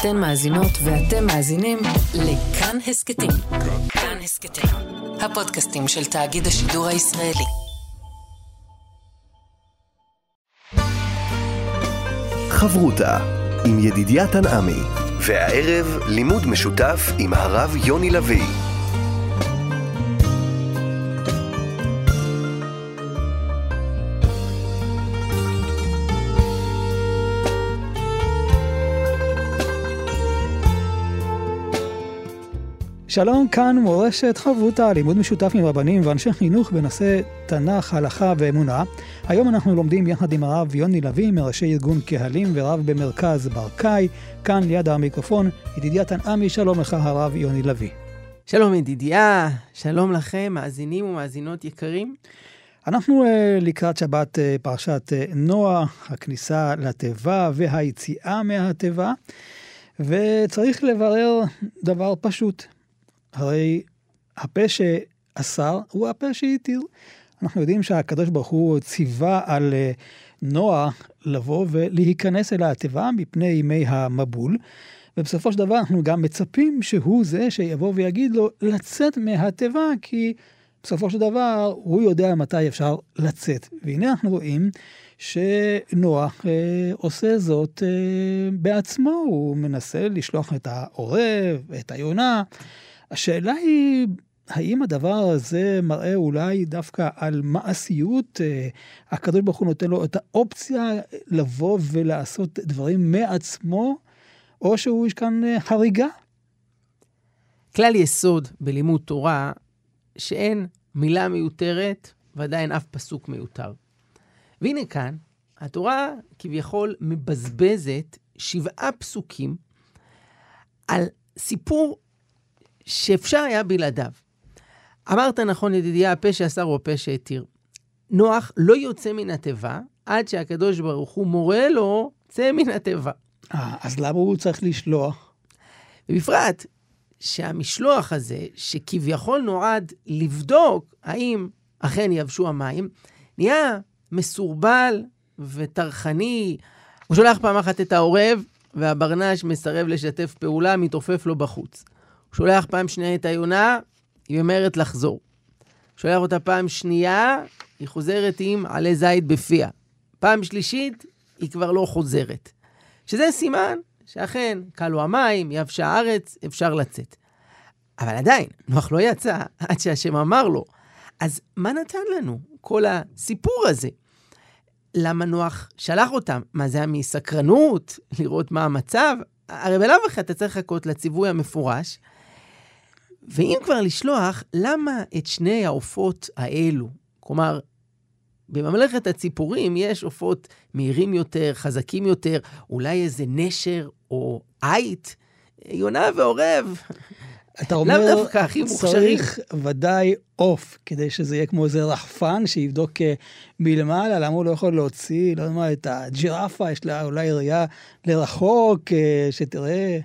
אתן מאזינות ואתם מאזינים לכאן הסכתים. כאן הסכתים, הפודקאסטים של תאגיד השידור הישראלי. חברותה עם ידידיה תנעמי, והערב לימוד משותף עם הרב יוני לביא. שלום, כאן מורשת חברותה, לימוד משותף עם רבנים ואנשי חינוך בנושא תנ"ך, הלכה ואמונה. היום אנחנו לומדים יחד עם הרב יוני לביא, מראשי ארגון קהלים ורב במרכז ברקאי, כאן ליד המיקרופון, ידידיה תנעמי, שלום לך הרב יוני לביא. שלום ידידיה, שלום לכם, מאזינים ומאזינות יקרים. אנחנו uh, לקראת שבת uh, פרשת uh, נוח, הכניסה לתיבה והיציאה מהתיבה, וצריך לברר דבר פשוט. הרי הפה שאסר הוא הפה שהתיר. אנחנו יודעים שהקדוש ברוך הוא ציווה על אה, נוח לבוא ולהיכנס אל התיבה מפני ימי המבול, ובסופו של דבר אנחנו גם מצפים שהוא זה שיבוא ויגיד לו לצאת מהתיבה, כי בסופו של דבר הוא יודע מתי אפשר לצאת. והנה אנחנו רואים שנוח אה, עושה זאת אה, בעצמו, הוא מנסה לשלוח את העורב, את היונה. השאלה היא, האם הדבר הזה מראה אולי דווקא על מעשיות? אה, הקדוש ברוך הוא נותן לו את האופציה לבוא ולעשות דברים מעצמו, או שהוא יש כאן אה, הריגה? כלל יסוד בלימוד תורה, שאין מילה מיותרת ועדיין אף פסוק מיותר. והנה כאן, התורה כביכול מבזבזת שבעה פסוקים על סיפור שאפשר היה בלעדיו. אמרת נכון, ידידיה, הפה שאסר הוא הפה שהתיר. נוח לא יוצא מן התיבה עד שהקדוש ברוך הוא מורה לו, צא מן התיבה. אה, אז למה הוא צריך לשלוח? ובפרט, שהמשלוח הזה, שכביכול נועד לבדוק האם אכן יבשו המים, נהיה מסורבל וטרחני. הוא שולח פעם אחת את העורב, והברנש מסרב לשתף פעולה, מתעופף לו בחוץ. שולח פעם שנייה את היונה, היא אומרת לחזור. שולח אותה פעם שנייה, היא חוזרת עם עלי זית בפיה. פעם שלישית, היא כבר לא חוזרת. שזה סימן שאכן, קלו המים, יבשה הארץ, אפשר לצאת. אבל עדיין, נוח לא יצא עד שהשם אמר לו. אז מה נתן לנו כל הסיפור הזה? למה נוח שלח אותם? מה זה היה מסקרנות? לראות מה המצב? הרי בלאו הכי אתה צריך לחכות לציווי המפורש, ואם כבר לשלוח, למה את שני העופות האלו? כלומר, בממלכת הציפורים יש עופות מהירים יותר, חזקים יותר, אולי איזה נשר או עית, יונה ועורב. אתה אומר, צריך ודאי עוף, כדי שזה יהיה כמו איזה רחפן שיבדוק אה, מלמעלה, למה הוא לא יכול להוציא, לא יודע מה, את הג'ירפה, יש לה אולי ראייה לרחוק, אה, שתראה.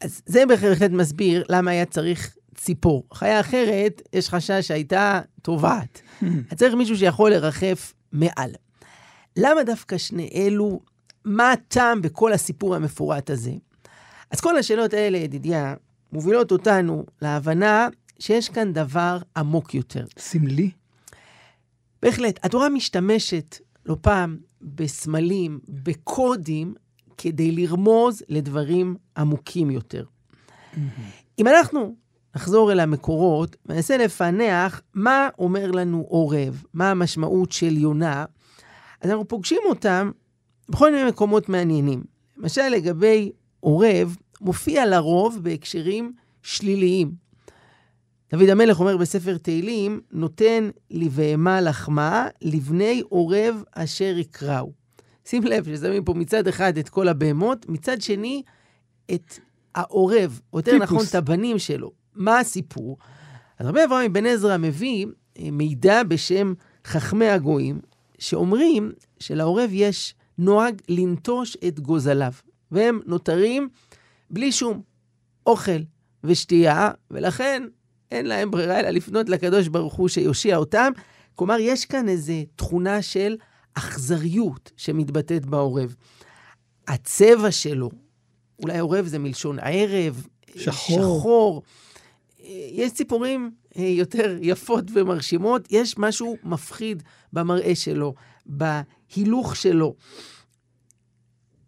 אז זה בהחלט מסביר למה היה צריך ציפור. חיה אחרת, יש חשש שהייתה טובעת. צריך מישהו שיכול לרחף מעל. למה דווקא שני אלו? מה הטעם בכל הסיפור המפורט הזה? אז כל השאלות האלה, ידידיה, מובילות אותנו להבנה שיש כאן דבר עמוק יותר. סמלי? בהחלט. התורה משתמשת לא פעם בסמלים, בקודים, כדי לרמוז לדברים עמוקים יותר. Mm-hmm. אם אנחנו נחזור אל המקורות וננסה לפענח מה אומר לנו עורב, מה המשמעות של יונה, אז אנחנו פוגשים אותם בכל מיני מקומות מעניינים. למשל, לגבי עורב, מופיע לרוב בהקשרים שליליים. דוד המלך אומר בספר תהילים, נותן לבהמה לחמה, לבני עורב אשר יקראו. שים לב ששמים פה מצד אחד את כל הבהמות, מצד שני את העורב, או יותר נכון את הבנים שלו. מה הסיפור? אז רבי אברהם אבן עזרא מביא אה, מידע בשם חכמי הגויים, שאומרים שלעורב יש נוהג לנטוש את גוזליו, והם נותרים בלי שום אוכל ושתייה, ולכן אין להם ברירה אלא לפנות לקדוש ברוך הוא שיושיע אותם. כלומר, יש כאן איזו תכונה של אכזריות שמתבטאת בעורב. הצבע שלו אולי עורב זה מלשון הערב. שחור. שחור. יש ציפורים אה, יותר יפות ומרשימות, יש משהו מפחיד במראה שלו, בהילוך שלו.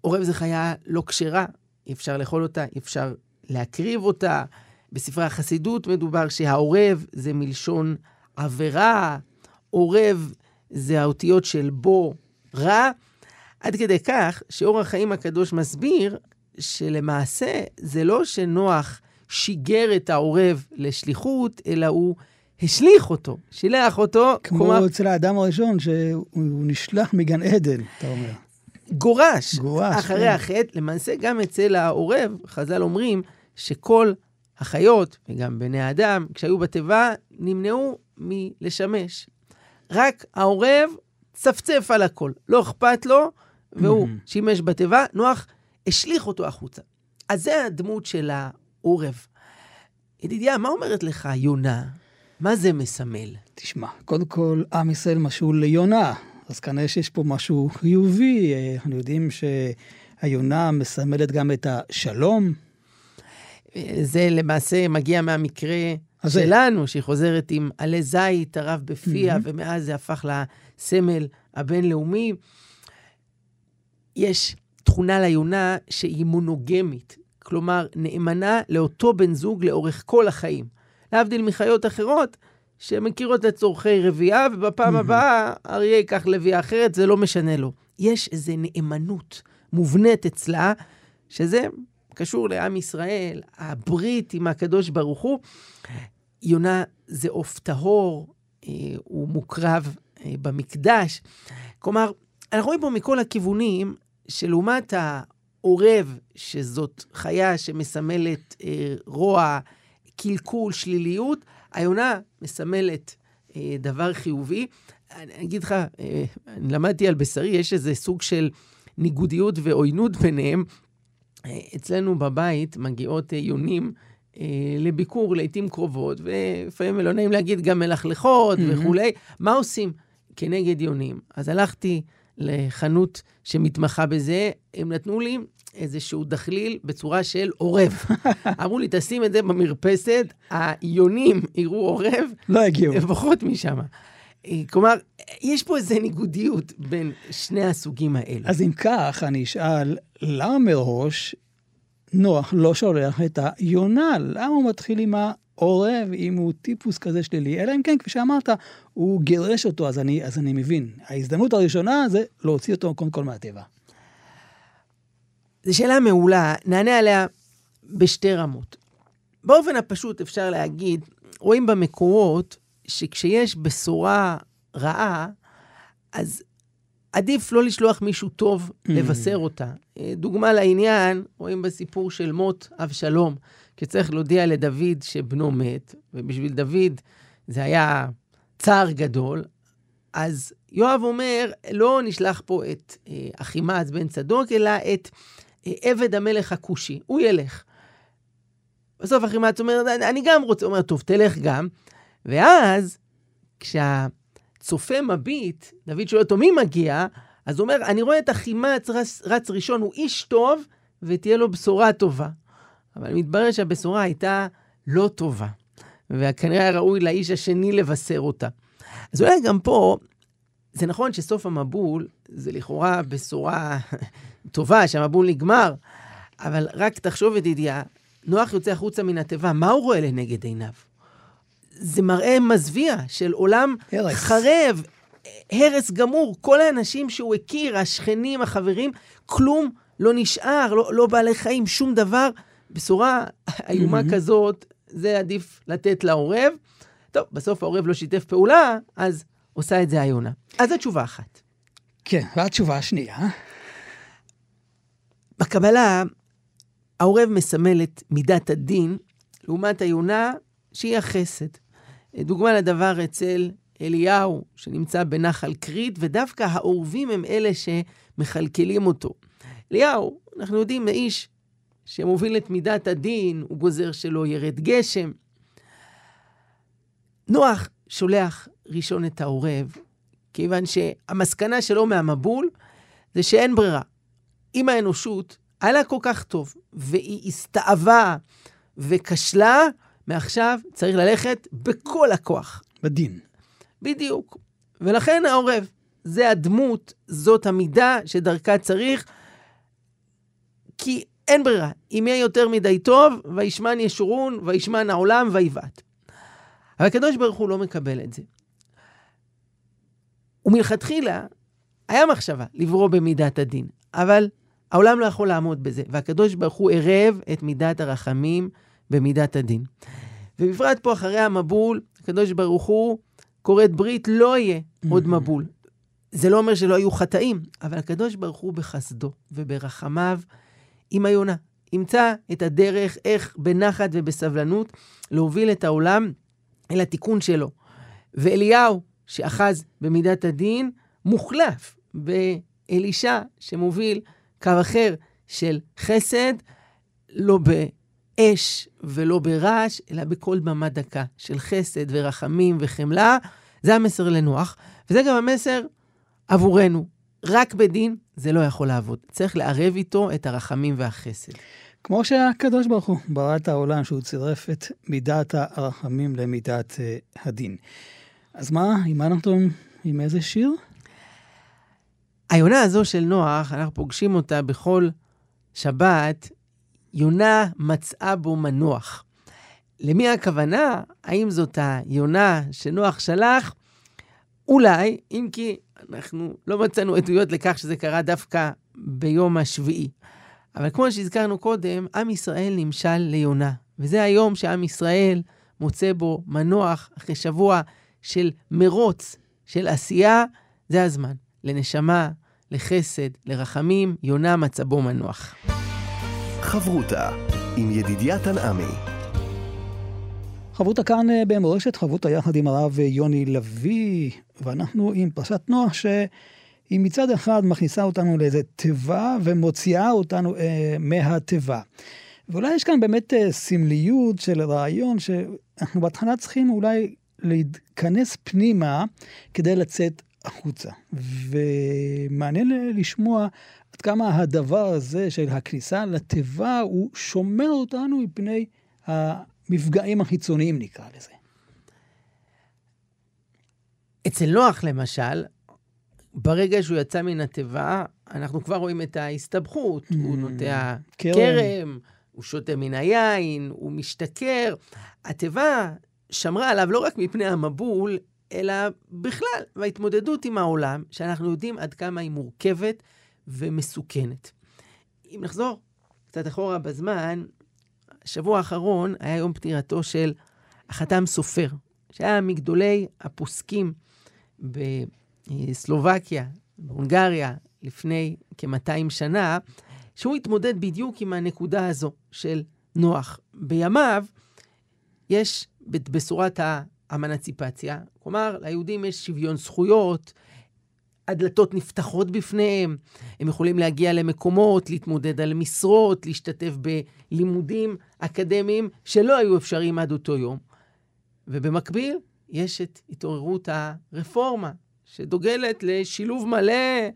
עורב זה חיה לא כשרה, אי אפשר לאכול אותה, אי אפשר להקריב אותה. בספרי החסידות מדובר שהעורב זה מלשון עבירה, עורב זה האותיות של בו רע, עד כדי כך שאור החיים הקדוש מסביר שלמעשה זה לא שנוח שיגר את העורב לשליחות, אלא הוא השליך אותו, שילח אותו. כמו כלומר, אצל האדם הראשון, שהוא נשלח מגן עדן, אתה אומר. גורש, גורש, אחרי כן. החטא. למעשה, גם אצל העורב, חז"ל אומרים שכל החיות, וגם בני האדם, כשהיו בתיבה, נמנעו מלשמש. רק העורב צפצף על הכל, לא אכפת לו, והוא מהמם. שימש בתיבה, נוח השליך אותו החוצה. אז זה הדמות של העורב. ידידיה, מה אומרת לך יונה? מה זה מסמל? תשמע, קודם כל, עם ישראל משול ליונה, אז כנראה שיש פה משהו חיובי. אה, אנחנו יודעים שהיונה מסמלת גם את השלום. זה למעשה מגיע מהמקרה שלנו, שהיא חוזרת עם עלי זית הרב בפיה. ומאז זה הפך לסמל הבינלאומי. יש תכונה ליונה שהיא מונוגמית, כלומר, נאמנה לאותו בן זוג לאורך כל החיים. להבדיל מחיות אחרות, שמכירות את צורכי רבייה, ובפעם הבאה אריה ייקח לביאה אחרת, זה לא משנה לו. יש איזו נאמנות מובנית אצלה, שזה קשור לעם ישראל, הברית עם הקדוש ברוך הוא. יונה זה עוף טהור, אה, הוא מוקרב אה, במקדש. כלומר, אנחנו רואים פה מכל הכיוונים שלעומת העורב, שזאת חיה שמסמלת אה, רוע, קלקול, שליליות, היונה מסמלת דבר חיובי. אני אגיד לך, אני למדתי על בשרי, יש איזה סוג של ניגודיות ועוינות ביניהם. אצלנו בבית מגיעות אה, יונים אה, לביקור לעיתים קרובות, ולפעמים לא נעים להגיד גם מלכלכות מהמם. וכולי. מה עושים כנגד יונים? אז הלכתי לחנות שמתמחה בזה, הם נתנו לי איזשהו דחליל בצורה של עורב. אמרו לי, תשים את זה במרפסת, היונים יראו עורב, לא הגיעו. לפחות משם. אה, כלומר, יש פה איזו ניגודיות בין שני הסוגים האלה. אז אם כך, אני אשאל, למה מראש נוח לא שולח את היונה? למה הוא מתחיל עם העורב אם הוא טיפוס כזה שלילי? אלא אם כן, כפי שאמרת, הוא גירש אותו, אז אני, אז אני מבין. ההזדמנות הראשונה זה להוציא אותו קודם כל מהטבע. זו שאלה מעולה, נענה עליה בשתי רמות. באופן הפשוט אפשר להגיד, רואים במקורות שכשיש בשורה רעה, אז עדיף לא לשלוח מישהו טוב לבשר אותה. אה, דוגמה לעניין, רואים בסיפור של מות אבשלום, כשצריך להודיע לדוד שבנו מת, ובשביל דוד זה היה צער גדול, אז יואב אומר, לא נשלח פה את אה, אחימאס בן צדוק, אלא את אה, עבד המלך הכושי, הוא ילך. בסוף אחימאס אומר, "אני- אני גם רוצה, הוא אומר, טוב, תלך גם. ואז, כשהצופה מביט, דוד שואל אותו, מי מגיע? אז הוא אומר, אני רואה את אחימאס רץ, רץ ראשון, הוא איש טוב, ותהיה לו בשורה טובה. אבל מתברר שהבשורה הייתה לא טובה, וכנראה היה ראוי לאיש השני לבשר אותה. אז אולי גם פה, זה נכון שסוף המבול זה לכאורה בשורה טובה, שהמבול נגמר, אבל רק תחשוב, ידידיה, נוח יוצא החוצה מן התיבה, מה הוא רואה לנגד עיניו? זה מראה מזוויע של עולם הרס. חרב, הרס גמור. כל האנשים שהוא הכיר, השכנים, החברים, כלום לא נשאר, לא, לא בעלי חיים, שום דבר. בשורה איומה מהמם. כזאת, זה עדיף לתת לעורב. טוב, בסוף העורב לא שיתף פעולה, אז עושה את זה היונה. אז זו תשובה אחת. כן, והתשובה השנייה, בקבלה, העורב מסמל את מידת הדין, לעומת היונה, שהיא החסד. דוגמה לדבר אצל אליהו, שנמצא בנחל כרית, ודווקא העורבים הם אלה שמכלכלים אותו. אליהו, אנחנו יודעים, האיש שמוביל את מידת הדין, הוא גוזר שלא ירד גשם. נוח שולח ראשון את העורב, כיוון שהמסקנה שלו מהמבול זה שאין ברירה. אם האנושות היה לה כל כך טוב, והיא הסתאבה וכשלה, מעכשיו צריך ללכת בכל הכוח. בדין. בדיוק. ולכן העורב, זה הדמות, זאת המידה שדרכה צריך, כי אין ברירה. אם יהיה יותר מדי טוב, וישמן ישורון, וישמן העולם, ויבעט. אבל הקדוש ברוך הוא לא מקבל את זה. ומלכתחילה, היה מחשבה לברוא במידת הדין, אבל העולם לא יכול לעמוד בזה, והקדוש ברוך הוא ערב את מידת הרחמים במידת הדין. ובפרט פה אחרי המבול, הקדוש ברוך הוא כורת ברית, לא יהיה עוד מבול. זה לא אומר שלא היו חטאים, אבל הקדוש ברוך הוא בחסדו וברחמיו עם היונה. ימצא את הדרך איך בנחת ובסבלנות להוביל את העולם אל התיקון שלו. ואליהו, שאחז במידת הדין, מוחלף באלישע, שמוביל קו אחר של חסד, לא באש ולא ברעש, אלא בכל במה דקה של חסד ורחמים וחמלה. זה המסר לנוח, וזה גם המסר עבורנו. רק בדין זה לא יכול לעבוד. צריך לערב איתו את הרחמים והחסד. כמו שהקדוש ברוך הוא ברא את העולם, שהוא צירף את מידת הרחמים למידת uh, הדין. אז מה, עם מה אנחנו עם איזה שיר? היונה הזו של נוח, אנחנו פוגשים אותה בכל שבת, יונה מצאה בו מנוח. למי הכוונה? האם זאת היונה שנוח שלח? אולי, אם כי אנחנו לא מצאנו עדויות לכך שזה קרה דווקא ביום השביעי. אבל כמו שהזכרנו קודם, עם ישראל נמשל ליונה. וזה היום שעם ישראל מוצא בו מנוח אחרי שבוע של מרוץ, של עשייה, זה הזמן. לנשמה, לחסד, לרחמים, יונה מצא בו מנוח. חברותה עם ידידיה תנעמי. חברותה כאן אה, במורשת, חברותה יחד עם הרב יוני לביא, ואנחנו עם פרשת נוח שהיא מצד אחד מכניסה אותנו לאיזה תיבה ומוציאה אותנו אה, מהתיבה. ואולי יש כאן באמת אה, סמליות של רעיון שאנחנו בהתחלה צריכים אולי להתכנס פנימה כדי לצאת החוצה. ומעניין לשמוע עד כמה הדבר הזה של הכניסה לתיבה הוא שומר אותנו מפני המפגעים החיצוניים, נקרא לזה. אצל נוח, למשל, ברגע שהוא יצא מן התיבה, אנחנו כבר רואים את ההסתבכות. Mm, הוא נוטע כרם. כרם, הוא שותה מן היין, הוא משתכר. התיבה שמרה עליו לא רק מפני המבול, אלא בכלל, וההתמודדות עם העולם, שאנחנו יודעים עד כמה היא מורכבת ומסוכנת. אם נחזור קצת אחורה בזמן, השבוע האחרון היה יום פטירתו של החתם סופר, שהיה מגדולי הפוסקים בסלובקיה, בהונגריה, לפני כ-200 שנה, שהוא התמודד בדיוק עם הנקודה הזו של נוח. בימיו יש בשורת האמנציפציה, כלומר, ליהודים יש שוויון זכויות, הדלתות נפתחות בפניהם, הם יכולים להגיע למקומות, להתמודד על משרות, להשתתף בלימודים אקדמיים שלא היו אפשריים עד אותו יום. ובמקביל, יש את התעוררות הרפורמה, שדוגלת לשילוב מלא,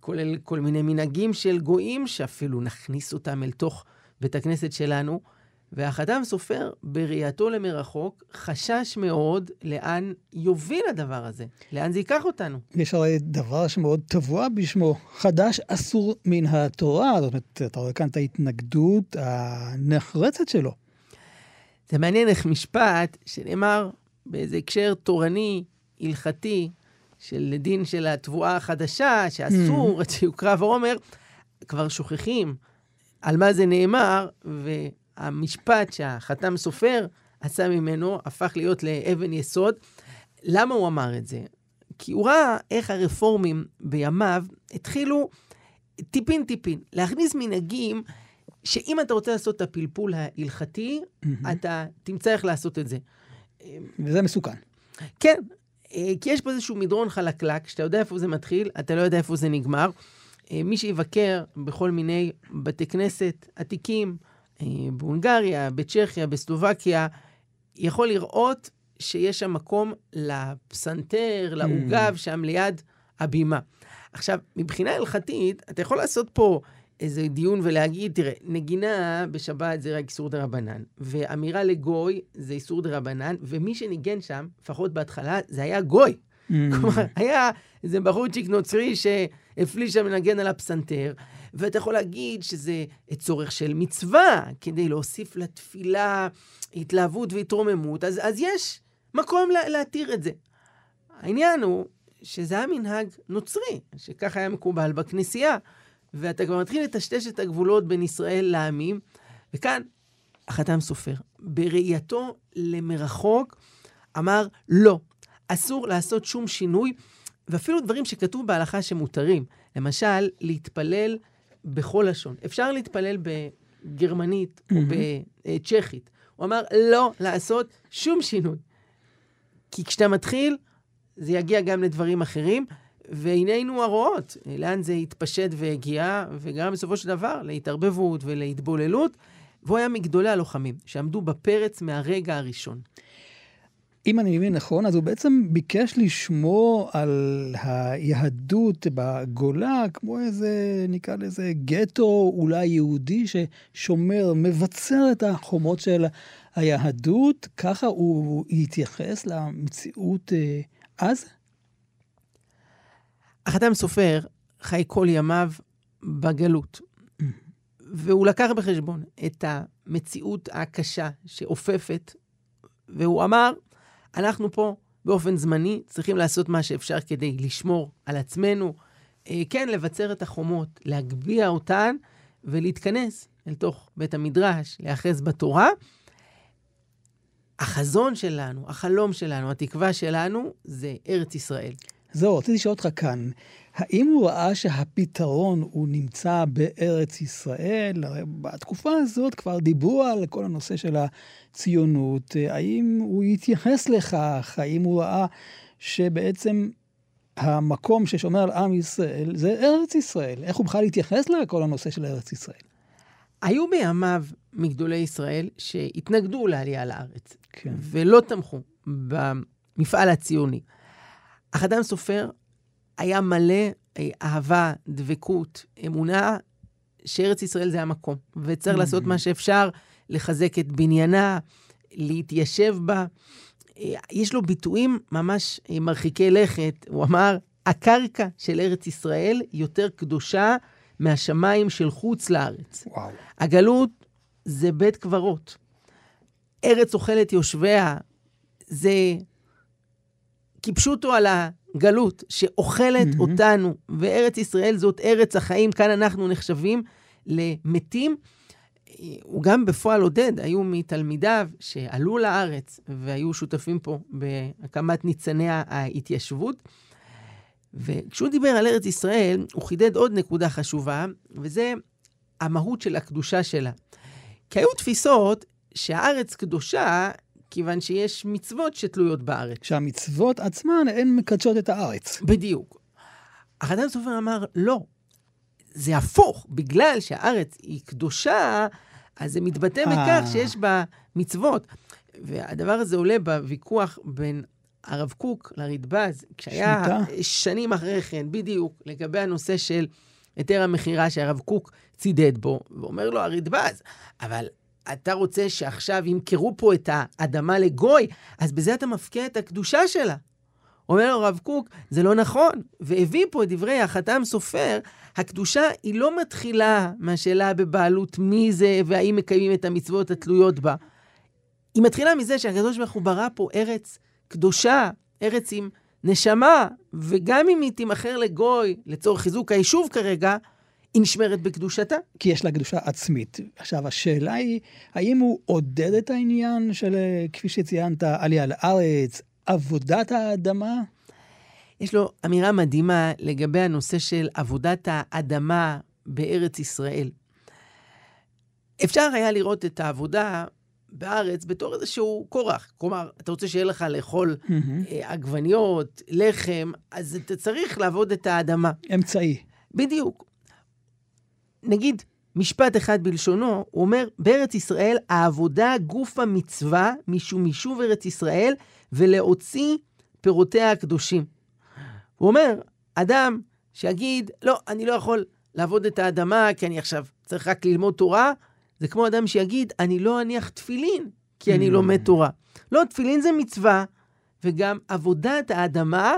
כולל כל מיני מנהגים של גויים, שאפילו נכניס אותם אל תוך בית הכנסת שלנו. והחתם סופר, בראייתו למרחוק, חשש מאוד לאן יוביל הדבר הזה, לאן זה ייקח אותנו. יש הרי דבר שמאוד טבוע בשמו, חדש אסור מן התורה, זאת אומרת, אתה רואה כאן את ההתנגדות הנחרצת שלו. זה מעניין איך משפט שנאמר באיזה הקשר תורני, הלכתי, של דין של התבואה החדשה, שאסור mm. שיוקרב העומר, כבר שוכחים על מה זה נאמר, והמשפט שהחתם סופר עשה ממנו הפך להיות לאבן יסוד. למה הוא אמר את זה? כי הוא ראה איך הרפורמים בימיו התחילו טיפין-טיפין להכניס מנהגים שאם אתה רוצה לעשות את הפלפול ההלכתי, mm-hmm. אתה תמצא איך לעשות את זה. וזה מסוכן. כן, אה, כי יש פה איזשהו מדרון חלקלק, שאתה יודע איפה זה מתחיל, אתה לא יודע איפה זה נגמר. אה, מי שיבקר בכל מיני בתי כנסת עתיקים, בהונגריה, בצ'כיה, בסלובקיה, יכול לראות שיש שם מקום לפסנתר, לעוגב, mm. שם ליד הבימה. עכשיו, מבחינה הלכתית, אתה יכול לעשות פה איזה דיון ולהגיד, תראה, נגינה בשבת זה רק איסור דה רבנן, ואמירה לגוי זה איסור דה רבנן, ומי שניגן שם, לפחות בהתחלה, זה היה גוי. Mm. כלומר, היה איזה בחורצ'יק נוצרי שהפליש שם לנגן על הפסנתר, ואתה יכול להגיד שזה צורך של מצווה, כדי להוסיף לתפילה התלהבות והתרוממות, אז, אז יש מקום לה, להתיר את זה. העניין הוא שזה היה מנהג נוצרי, שככה היה מקובל בכנסייה, ואתה כבר מתחיל לטשטש את הגבולות בין ישראל לעמים, וכאן החתם סופר, בראייתו למרחוק, אמר לא, אסור לעשות שום שינוי, ואפילו דברים שכתוב בהלכה שמותרים. למשל, להתפלל בכל לשון. אפשר להתפלל בגרמנית או בצ'כית. הוא אמר לא לעשות שום שינוי. כי כשאתה מתחיל, זה יגיע גם לדברים אחרים, ועינינו הרואות לאן זה התפשט והגיע, וגם בסופו של דבר להתערבבות ולהתבוללות. והוא היה מגדולי הלוחמים, שעמדו בפרץ מהרגע הראשון. אם אני מבין נכון, אז הוא בעצם ביקש לשמור על היהדות בגולה, כמו איזה, נקרא לזה, גטו אולי יהודי ששומר, מבצר את החומות של היהדות, ככה הוא התייחס למציאות אה, אז? החתם סופר חי כל ימיו בגלות, והוא לקח בחשבון את המציאות הקשה שאופפת, והוא אמר, אנחנו פה באופן זמני צריכים לעשות מה שאפשר כדי לשמור על עצמנו, אה, כן, לבצר את החומות, להגביה אותן ולהתכנס אל תוך בית המדרש, להיאחז בתורה. החזון שלנו, החלום שלנו, התקווה שלנו, זה ארץ ישראל. זהו, רציתי לשאול אותך כאן, האם הוא ראה שהפתרון הוא נמצא בארץ ישראל? הרי בתקופה הזאת כבר דיברו על כל הנושא של הציונות. האם הוא התייחס לכך? האם הוא ראה שבעצם המקום ששומר על עם ישראל זה ארץ ישראל? איך הוא בכלל התייחס לכל הנושא של ארץ ישראל? היו בימיו מגדולי ישראל שהתנגדו לעלייה לארץ, כן. ולא תמכו במפעל הציוני. אך אדם סופר היה מלא אה, אהבה, דבקות, אמונה, שארץ ישראל זה המקום, וצריך Mm-hmm. לעשות מה שאפשר לחזק את בניינה, להתיישב בה. אה, יש לו ביטויים ממש אה, מרחיקי לכת. הוא אמר, הקרקע של ארץ ישראל יותר קדושה מהשמיים של חוץ לארץ. וואו. הגלות זה בית קברות. ארץ אוכלת יושביה, זה כיבשו על הגלות שאוכלת מהמם. אותנו, וארץ ישראל זאת ארץ החיים, כאן אנחנו נחשבים למתים. הוא גם בפועל עודד, היו מתלמידיו שעלו לארץ והיו שותפים פה בהקמת ניצני ההתיישבות. וכשהוא דיבר על ארץ ישראל, הוא חידד עוד נקודה חשובה, וזה המהות של הקדושה שלה. כי היו תפיסות שהארץ קדושה כיוון שיש מצוות שתלויות בארץ. שהמצוות עצמן הן מקדשות את הארץ. בדיוק. אדם סופר אמר, לא, זה הפוך, בגלל שהארץ היא קדושה, אז זה מתבטא אה. בכך שיש בה מצוות. והדבר הזה עולה בוויכוח בין הרב קוק לרדב"ז, כשהיה שמיטה? שנים אחרי כן, בדיוק, לגבי הנושא של היתר המכירה שהרב קוק צידד בו, ואומר לו הרדב"ז, אבל אתה רוצה שעכשיו ימכרו פה את האדמה לגוי, אז בזה אתה מפקיע את הקדושה שלה. אומר לו הרב קוק, זה לא נכון, והביא פה את דברי החתם סופר, הקדושה היא לא מתחילה מהשאלה בבעלות מי זה והאם מקיימים את המצוות התלויות בה. היא מתחילה מזה שהקדוש ברוך הוא ברא פה ארץ קדושה, ארץ עם נשמה, וגם אם היא תימכר לגוי לצורך חיזוק היישוב כרגע, היא נשמרת בקדושתה. כי יש לה קדושה עצמית. עכשיו, השאלה היא, האם הוא עודד את העניין של, אה, כפי שציינת, עלייה לארץ, עבודת האדמה? יש לו אמירה מדהימה לגבי הנושא של עבודת האדמה בארץ ישראל. אפשר היה לראות את העבודה בארץ בתור איזשהו כורח. כלומר, אתה רוצה שיהיה לך לאכול. אה, עגבניות, לחם, אז אתה צריך לעבוד את האדמה. אמצעי. בדיוק. נגיד, משפט אחד בלשונו, הוא אומר, בארץ ישראל העבודה גוף המצווה משום יישוב ארץ ישראל ולהוציא פירותיה הקדושים. הוא אומר, אדם שיגיד, לא, אני לא יכול לעבוד את האדמה, כי אני עכשיו צריך רק ללמוד תורה, זה כמו אדם שיגיד, אני לא אניח תפילין, כי אני Mm. לומד תורה. לא, תפילין זה מצווה, וגם עבודת האדמה,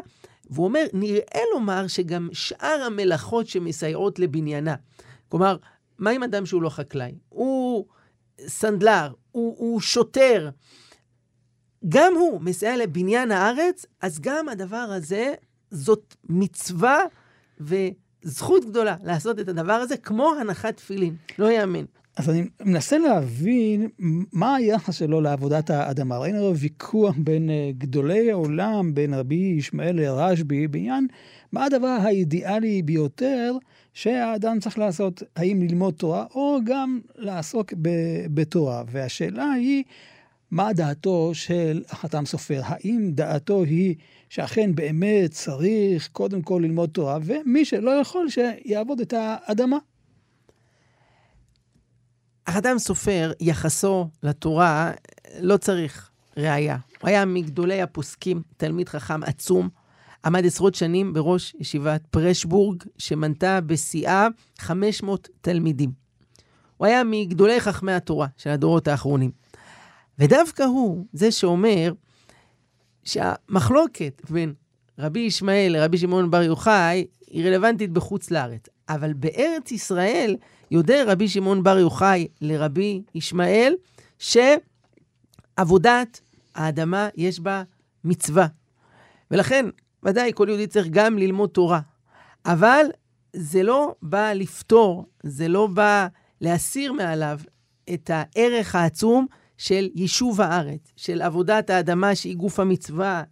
והוא אומר, נראה לומר שגם שאר המלאכות שמסייעות לבניינה. כלומר, מה עם אדם שהוא לא חקלאי? הוא סנדלר, הוא, הוא שוטר. גם הוא מסייע לבניין הארץ, אז גם הדבר הזה, זאת מצווה וזכות גדולה לעשות את הדבר הזה, כמו הנחת תפילין. לא יאמן. אז אני מנסה להבין מה היחס שלו לעבודת האדמה. ראינו ויכוח בין אה, גדולי העולם, בין רבי ישמעאל לרשב"י, בעניין מה הדבר האידיאלי ביותר שהאדם צריך לעשות, האם ללמוד תורה או גם לעסוק בתורה. והשאלה היא, מה דעתו של החתם סופר? האם דעתו היא שאכן באמת צריך קודם כל ללמוד תורה, ומי שלא יכול שיעבוד את האדמה? החתם סופר, יחסו לתורה, לא צריך ראייה. הוא היה מגדולי הפוסקים, תלמיד חכם עצום, עמד עשרות שנים בראש ישיבת פרשבורג, שמנתה בשיאה 500 תלמידים. הוא היה מגדולי חכמי התורה של הדורות האחרונים. ודווקא הוא זה שאומר שהמחלוקת בין רבי ישמעאל לרבי שמעון בר יוחאי היא רלוונטית בחוץ לארץ. אבל בארץ ישראל יודע רבי שמעון בר יוחאי לרבי ישמעאל שעבודת האדמה יש בה מצווה. ולכן, ודאי כל יהודי צריך גם ללמוד תורה. אבל זה לא בא לפתור, זה לא בא להסיר מעליו את הערך העצום של יישוב הארץ, של עבודת האדמה שהיא גוף המצווה,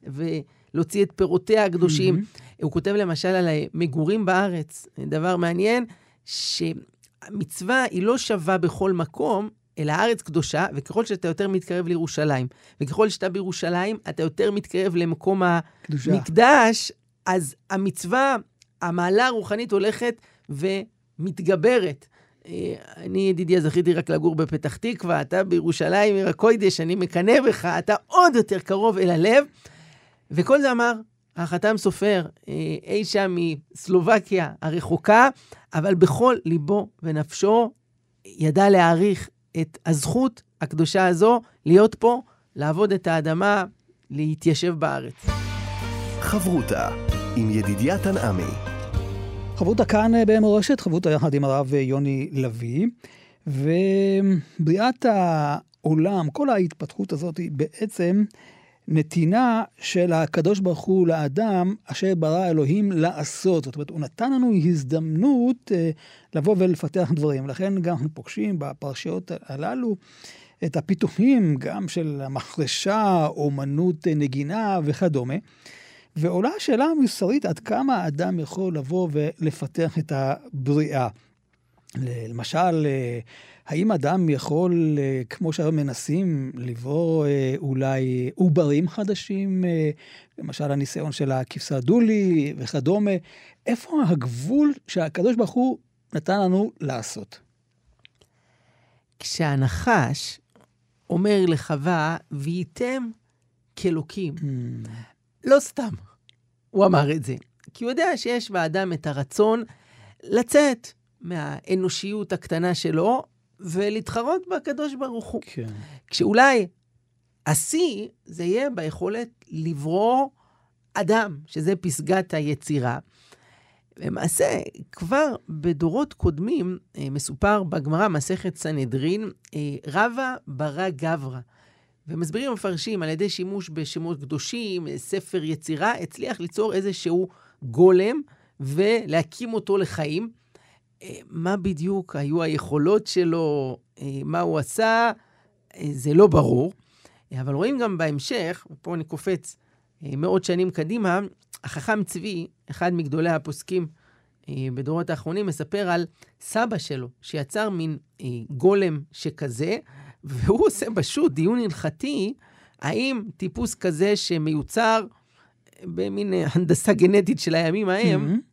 ולהוציא את פירותיה הקדושים. Mm-hmm. הוא כותב למשל על מגורים בארץ, דבר מעניין, שהמצווה היא לא שווה בכל מקום, אלא הארץ קדושה, וככל שאתה יותר מתקרב לירושלים, וככל שאתה בירושלים, אתה יותר מתקרב למקום קדושה. המקדש, אז המצווה, המעלה הרוחנית הולכת ומתגברת. אה, אני, ידידיה, זכיתי רק לגור בפתח תקווה, אתה בירושלים, עיר הקוידש, אני מקנא בך, אתה עוד יותר קרוב אל הלב. וכל זה אמר החתם סופר, אה, אי שם מסלובקיה הרחוקה, אבל בכל ליבו ונפשו ידע להעריך את הזכות הקדושה הזו להיות פה, לעבוד את האדמה, להתיישב בארץ. חברותה עם ידידיה תנעמי. חברותה כאן במורשת, חברותה יחד עם הרב יוני לביא, ובריאת העולם, כל ההתפתחות הזאת היא בעצם נתינה של הקדוש ברוך הוא לאדם, אשר ברא אלוהים לעשות. זאת אומרת, הוא נתן לנו הזדמנות אה, לבוא ולפתח דברים. לכן גם אנחנו פוגשים בפרשיות הללו את הפיתוחים גם של המחרשה, אומנות נגינה וכדומה. ועולה השאלה המוסרית עד כמה האדם יכול לבוא ולפתח את הבריאה. למשל, האם אדם יכול, כמו שהיום מנסים, לברוא אולי עוברים חדשים, למשל הניסיון של הכבשה דולי וכדומה, איפה הגבול שהקדוש ברוך הוא נתן לנו לעשות? כשהנחש אומר לחווה, וייתם כאלוקים, mm. לא סתם הוא אמר את זה, כי הוא יודע שיש באדם את הרצון לצאת מהאנושיות הקטנה שלו ולהתחרות בקדוש ברוך הוא. כן. כשאולי השיא זה יהיה ביכולת לברוא אדם, שזה פסגת היצירה. למעשה, כבר בדורות קודמים, מסופר בגמרא, מסכת סנהדרין, רבא ברא גברא. ומסבירים המפרשים, על ידי שימוש בשמות קדושים, ספר יצירה, הצליח ליצור איזשהו גולם ולהקים אותו לחיים. מה בדיוק היו היכולות שלו, מה הוא עשה, זה לא ברור. אבל רואים גם בהמשך, ופה אני קופץ מאות שנים קדימה, החכם צבי, אחד מגדולי הפוסקים בדורות האחרונים, מספר על סבא שלו, שיצר מין גולם שכזה, והוא עושה פשוט דיון הלכתי, האם טיפוס כזה שמיוצר במין הנדסה גנטית של הימים ההם, mm-hmm.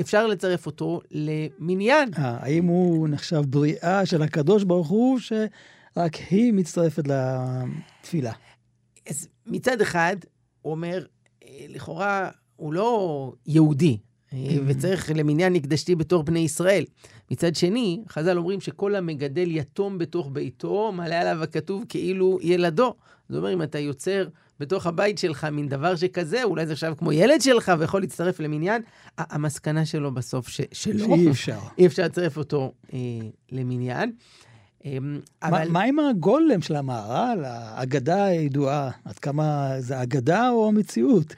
אפשר לצרף אותו למניין. 아, האם הוא נחשב בריאה של הקדוש ברוך הוא, שרק היא מצטרפת לתפילה? אז מצד אחד, הוא אומר, לכאורה הוא לא יהודי, אה, וצריך למניין נקדשתי בתור בני ישראל. מצד שני, חז"ל אומרים שכל המגדל יתום בתוך ביתו, מעלה עליו הכתוב כאילו ילדו. זאת אומרת, אם אתה יוצר בתוך הבית שלך מין דבר שכזה, אולי זה עכשיו כמו ילד שלך ויכול להצטרף למניין, המסקנה שלו בסוף ש- שלא. שאי אפשר. אי אפשר לצרף אותו אה, למניין. מה, אבל מה עם הגולם של המהר"ל, האגדה הידועה? עד כמה זה אגדה או המציאות?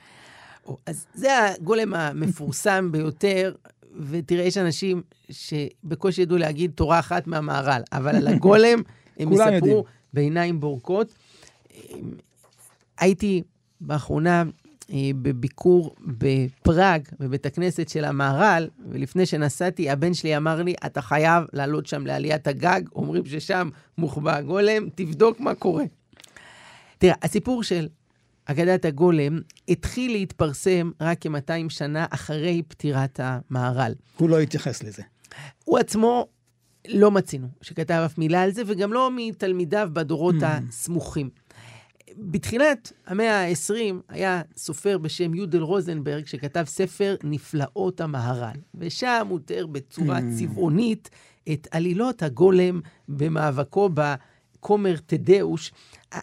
או, אז זה הגולם המפורסם ביותר, ותראה, יש אנשים שבקושי ידעו להגיד תורה אחת מהמהר"ל, אבל על הגולם הם יודעים. יספרו בעיניים בורקות. הייתי באחרונה אה, בביקור בפראג, בבית הכנסת של המהר"ל, ולפני שנסעתי, הבן שלי אמר לי, אתה חייב לעלות שם לעליית הגג, אומרים ששם מוחבא הגולם, תבדוק מה קורה. תראה, הסיפור של אגדת הגולם התחיל להתפרסם רק כ-200 שנה אחרי פטירת המהר"ל. הוא לא התייחס לזה. הוא עצמו, לא מצינו שכתב אף מילה על זה, וגם לא מתלמידיו בדורות Mm. הסמוכים. בתחילת המאה ה-20 היה סופר בשם יודל רוזנברג, שכתב ספר נפלאות המהר"ל, ושם הוא תיאר בצורה Mm. צבעונית את עלילות הגולם במאבקו בכומר תדאוש.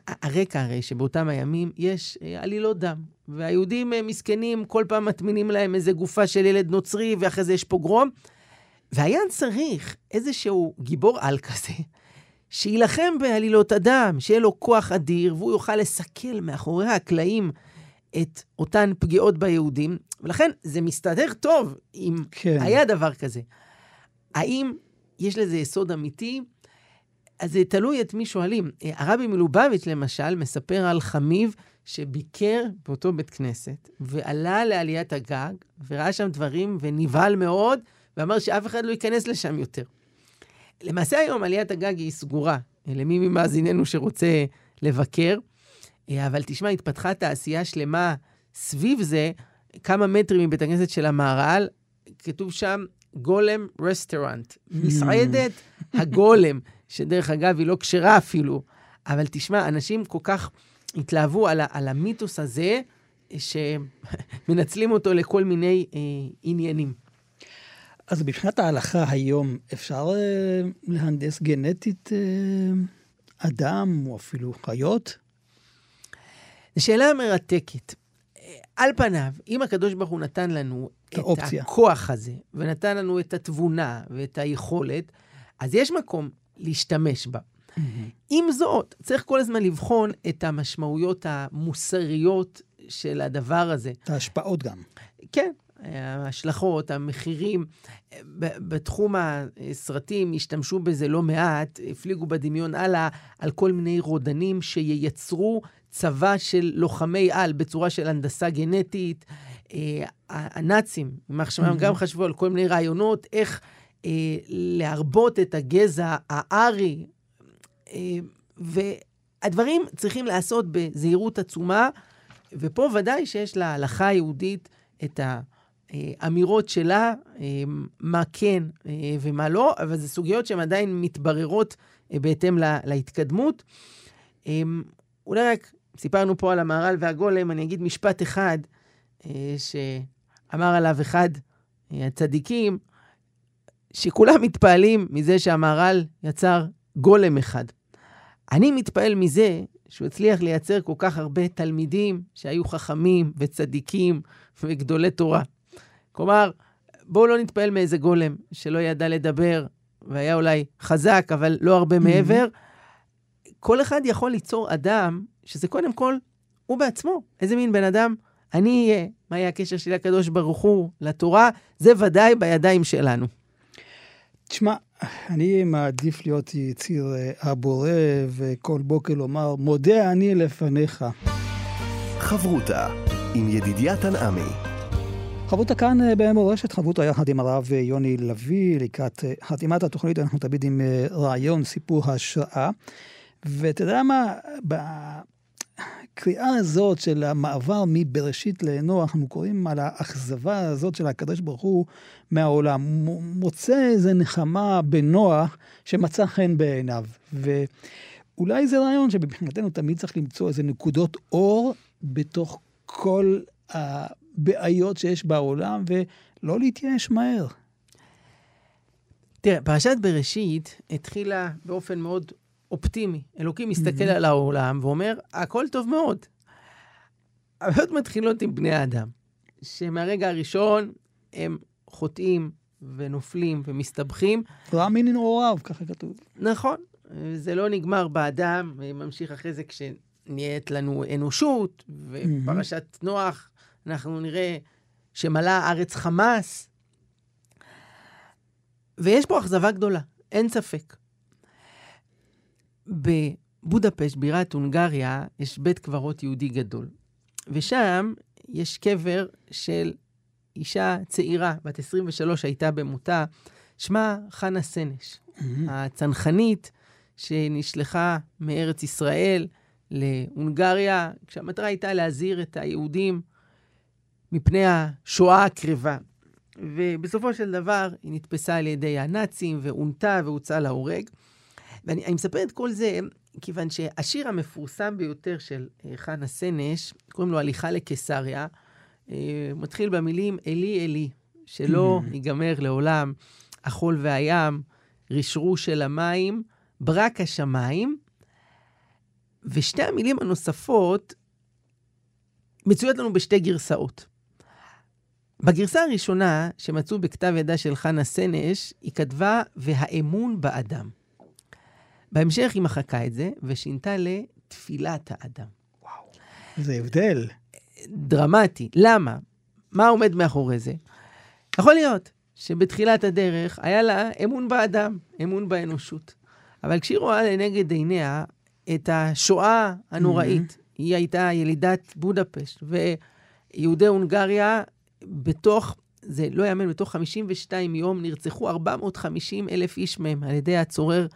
הרקע הרי שבאותם הימים יש אה, עלילות דם, והיהודים אה, מסכנים, כל פעם מטמינים להם איזה גופה של ילד נוצרי, ואחרי זה יש פוגרום. והיה צריך איזשהו גיבור על כזה, שיילחם בעלילות הדם, שיהיה לו כוח אדיר, והוא יוכל לסכל מאחורי הקלעים את אותן פגיעות ביהודים. ולכן זה מסתדר טוב אם כן. היה דבר כזה. האם יש לזה יסוד אמיתי? אז זה תלוי את מי שואלים. הרבי מלובביץ', למשל, מספר על חמיב שביקר באותו בית כנסת, ועלה לעליית הגג, וראה שם דברים, ונבהל מאוד, ואמר שאף אחד לא ייכנס לשם יותר. למעשה היום עליית הגג היא סגורה, אה, למי ממאזיננו שרוצה לבקר, אה, אבל תשמע, התפתחה תעשייה שלמה סביב זה, כמה מטרים מבית הכנסת של המהר"ל, כתוב שם גולם רסטורנט, מסעדת הגולם, שדרך אגב היא לא כשרה אפילו, אבל תשמע, אנשים כל כך התלהבו על, על המיתוס הזה, שמנצלים אותו לכל מיני אה, עניינים. אז מבחינת ההלכה היום, אפשר אה, להנדס גנטית אה, אדם או אפילו חיות? זו שאלה מרתקת. אה, על פניו, אם הקדוש ברוך הוא נתן לנו את האופציה. הכוח הזה, ונתן לנו את התבונה ואת היכולת, אז יש מקום להשתמש בה. עם זאת, צריך כל הזמן לבחון את המשמעויות המוסריות של הדבר הזה. את ההשפעות גם. כן, ההשלכות, המחירים. בתחום הסרטים השתמשו בזה לא מעט, הפליגו בדמיון הלאה על כל מיני רודנים שייצרו צבא של לוחמי על בצורה של הנדסה גנטית. אה, הנאצים, יימח שמם, גם חשבו על כל מיני רעיונות, איך אה, להרבות את הגזע הארי. אה, והדברים צריכים להיעשות בזהירות עצומה, ופה ודאי שיש להלכה היהודית את האמירות שלה, אה, מה כן אה, ומה לא, אבל זה סוגיות שהן עדיין מתבררות אה, בהתאם לה- להתקדמות. אה, אולי רק סיפרנו פה על המהר"ל והגולם, אני אגיד משפט אחד אה, שאמר עליו אחד אה, הצדיקים, שכולם מתפעלים מזה שהמהר"ל יצר גולם אחד. אני מתפעל מזה שהוא הצליח לייצר כל כך הרבה תלמידים שהיו חכמים וצדיקים וגדולי תורה. כלומר, בואו לא נתפעל מאיזה גולם שלא ידע לדבר והיה אולי חזק, אבל לא הרבה מעבר. כל אחד יכול ליצור אדם שזה קודם כל הוא בעצמו. איזה מין בן אדם אני אהיה? מה יהיה הקשר שלי לקדוש ברוך הוא, לתורה? זה ודאי בידיים שלנו. תשמע, אני מעדיף להיות יציר אה, הבורא וכל בוקר לומר, מודה אני לפניך. חברותה עם ידידיה תנעמי. חברותה כאן אה, במורשת, חברותה יחד עם הרב אה, יוני לביא, לקראת אה, חתימת התוכנית, אנחנו תמיד עם רעיון, סיפור השראה. ואתה יודע מה, בקריאה הזאת של המעבר מבראשית לנוח, אנחנו קוראים על האכזבה הזאת של הקדוש ברוך הוא מהעולם. הוא מוצא איזה נחמה בנוח שמצא חן בעיניו. ואולי זה רעיון שמבחינתנו תמיד צריך למצוא איזה נקודות אור בתוך כל הבעיות שיש בעולם ולא להתייאש מהר. תראה, פרשת בראשית התחילה באופן מאוד אופטימי. אלוקים מסתכל mm-hmm. על העולם ואומר, הכל טוב מאוד. הבעיות מתחילות עם בני האדם, שמהרגע הראשון הם חוטאים ונופלים ומסתבכים. רע מין נעוריו, ככה כתוב. נכון, זה לא נגמר באדם, ממשיך אחרי זה כשנהיית לנו אנושות, ובפרשת נוח אנחנו נראה שמלאה הארץ חמאס. ויש פה אכזבה גדולה, אין ספק. בבודפשט, בירת הונגריה, יש בית קברות יהודי גדול. ושם יש קבר של אישה צעירה, בת 23 הייתה במותה, שמה חנה סנש, mm-hmm. הצנחנית שנשלחה מארץ ישראל להונגריה, כשהמטרה הייתה להזהיר את היהודים מפני השואה הקרבה. ובסופו של דבר היא נתפסה על ידי הנאצים ועונתה והוצאה להורג. ואני מספר את כל זה כיוון שהשיר המפורסם ביותר של אה, חנה סנש, קוראים לו הליכה לקיסריה, אה, מתחיל במילים אלי אלי, שלא. ייגמר לעולם החול והים, רשרוש של המים, ברק השמיים. ושתי המילים הנוספות מצויות לנו בשתי גרסאות. בגרסה הראשונה, שמצאו בכתב ידה של חנה סנש, היא כתבה, והאמון באדם. בהמשך היא מחקה את זה, ושינתה לתפילת האדם. וואו, זה הבדל. דרמטי. למה? מה עומד מאחורי זה? יכול להיות שבתחילת הדרך היה לה אמון באדם, אמון באנושות. אבל כשהיא רואה לנגד עיניה את השואה הנוראית, mm-hmm. היא הייתה ילידת בודפשט, ויהודי הונגריה בתוך, זה לא יאמן, בתוך 52 יום נרצחו 450 אלף איש מהם על ידי הצורר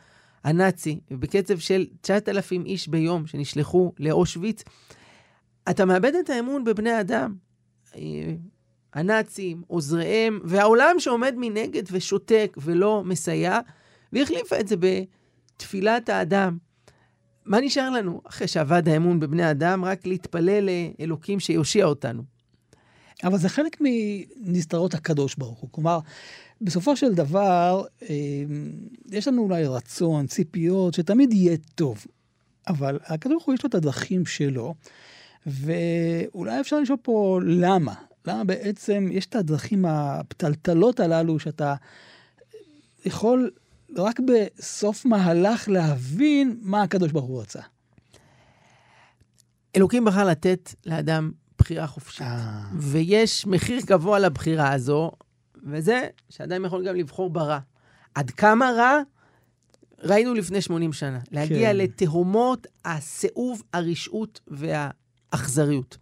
הנאצי, בקצב של 9,000 איש ביום שנשלחו לאושוויץ. אתה מאבד את האמון בבני אדם. אה, הנאצים, עוזריהם, והעולם שעומד מנגד ושותק ולא מסייע, והחליפה את זה בתפילת האדם. מה נשאר לנו אחרי שאבד האמון בבני אדם? רק להתפלל לאלוקים שיושיע אותנו. אבל זה חלק מנסתרות הקדוש ברוך הוא. כלומר, בסופו של דבר, אה, יש לנו אולי רצון, ציפיות, שתמיד יהיה טוב. אבל הקדוש ברוך הוא יש לו את הדרכים שלו, ואולי אפשר לשאול פה למה. למה בעצם יש את הדרכים הפתלתלות הללו שאתה יכול רק בסוף מהלך להבין מה הקדוש ברוך הוא רצה. אלוקים בחר לתת לאדם בחירה חופשית. אה. ויש מחיר גבוה לבחירה הזו, וזה שאדם יכול גם לבחור ברע. עד כמה רע? ראינו לפני 80 שנה. להגיע כן. לתהומות הסיאוב, הרשעות והאכזריות.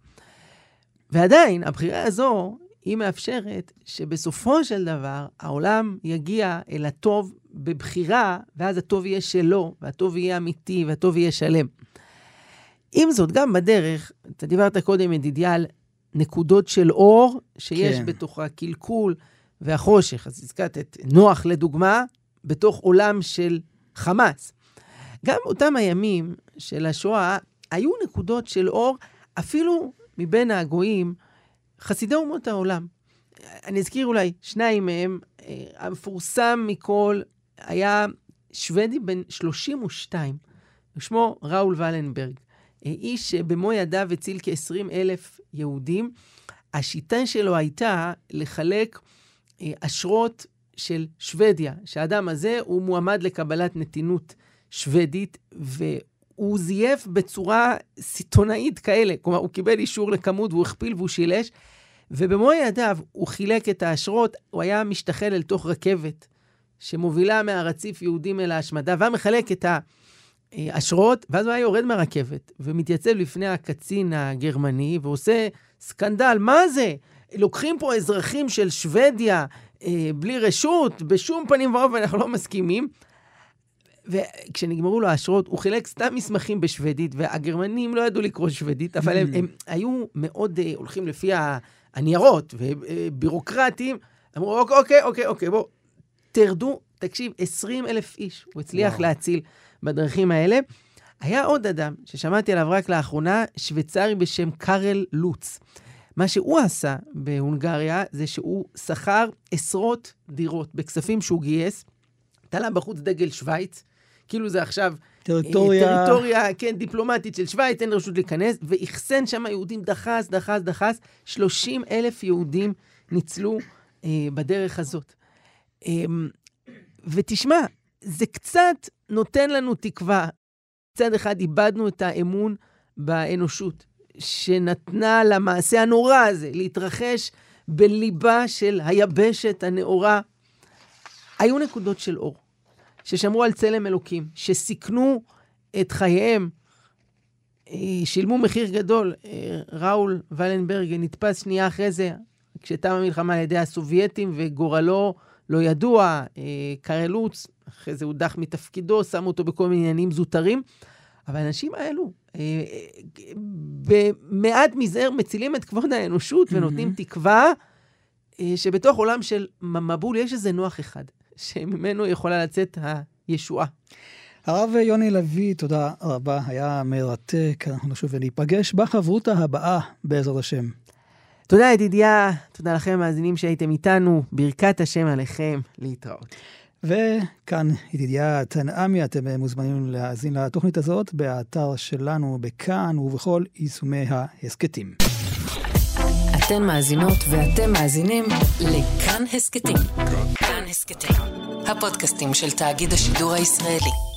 ועדיין, הבחירה הזו, היא מאפשרת שבסופו של דבר העולם יגיע אל הטוב בבחירה, ואז הטוב יהיה שלו, והטוב יהיה אמיתי, והטוב יהיה שלם. עם זאת, גם בדרך, אתה דיברת קודם, ידידיה, על נקודות של אור, שיש כן. בתוכה קלקול והחושך. אז הזכרת את נוח, לדוגמה, בתוך עולם של חמאס. גם אותם הימים של השואה, היו נקודות של אור, אפילו מבין הגויים, חסידי אומות העולם. אני אזכיר אולי שניים מהם. אה, המפורסם מכל היה שוודי בן 32, שמו ראול ולנברג. איש שבמו ידיו הציל כ-20 אלף יהודים. השיטה שלו הייתה לחלק אה, אשרות של שוודיה, שהאדם הזה הוא מועמד לקבלת נתינות שוודית, והוא זייף בצורה סיטונאית כאלה. כלומר, הוא קיבל אישור לכמות והוא הכפיל והוא שילש, ובמו ידיו הוא חילק את האשרות, הוא היה משתחל אל תוך רכבת שמובילה מהרציף יהודים אל ההשמדה, והיה מחלק את ה... אשרות, ואז הוא היה יורד מהרכבת ומתייצב לפני הקצין הגרמני ועושה סקנדל, מה זה? לוקחים פה אזרחים של שוודיה אה, בלי רשות, בשום פנים ואופן אנחנו לא מסכימים. וכשנגמרו לו האשרות, הוא חילק סתם מסמכים בשוודית, והגרמנים לא ידעו לקרוא שוודית, אבל הם, הם היו מאוד uh, הולכים לפי הניירות ובירוקרטים. אמרו, אוקיי, אוקיי, אוקיי, אוקיי, בואו, תרדו, תקשיב, 20 אלף איש הוא הצליח וואו. להציל. בדרכים האלה. היה עוד אדם ששמעתי עליו רק לאחרונה, שוויצרי בשם קארל לוץ. מה שהוא עשה בהונגריה זה שהוא שכר עשרות דירות בכספים שהוא גייס, תלה בחוץ דגל שווייץ, כאילו זה עכשיו טריטוריה... טריטוריה, כן, דיפלומטית של שווייץ, אין רשות להיכנס, ואחסן שם יהודים דחס, דחס, דחס. 30 אלף יהודים ניצלו אה, בדרך הזאת. אה, ותשמע, זה קצת נותן לנו תקווה. מצד אחד איבדנו את האמון באנושות, שנתנה למעשה הנורא הזה להתרחש בליבה של היבשת הנאורה. היו נקודות של אור. ששמרו על צלם אלוקים, שסיכנו את חייהם, אה, שילמו מחיר גדול. אה, ראול ולנברג נתפס שנייה אחרי זה, כשתמה המלחמה על ידי הסובייטים, וגורלו לא ידוע, אה, קרלוץ, אחרי זה הודח מתפקידו, שמו אותו בכל מיני עניינים זוטרים. אבל האנשים האלו, במעט מזער מצילים את כבוד האנושות ונותנים תקווה שבתוך עולם של מבול יש איזה נוח אחד. שממנו יכולה לצאת הישועה. הרב יוני לוי, תודה רבה, היה מרתק. אנחנו נשוב וניפגש בחברותה הבאה, בעזרת השם. תודה, ידידיה, תודה לכם, המאזינים שהייתם איתנו. ברכת השם עליכם, להתראות. וכאן ידידיה תנעמי, אתם מוזמנים להאזין לתוכנית הזאת באתר שלנו, בכאן ובכל יישומי ההסכתים. אתן מאזינות ואתם מאזינים לכאן הסכתים. כאן הסכתים, הפודקאסטים של תאגיד השידור הישראלי.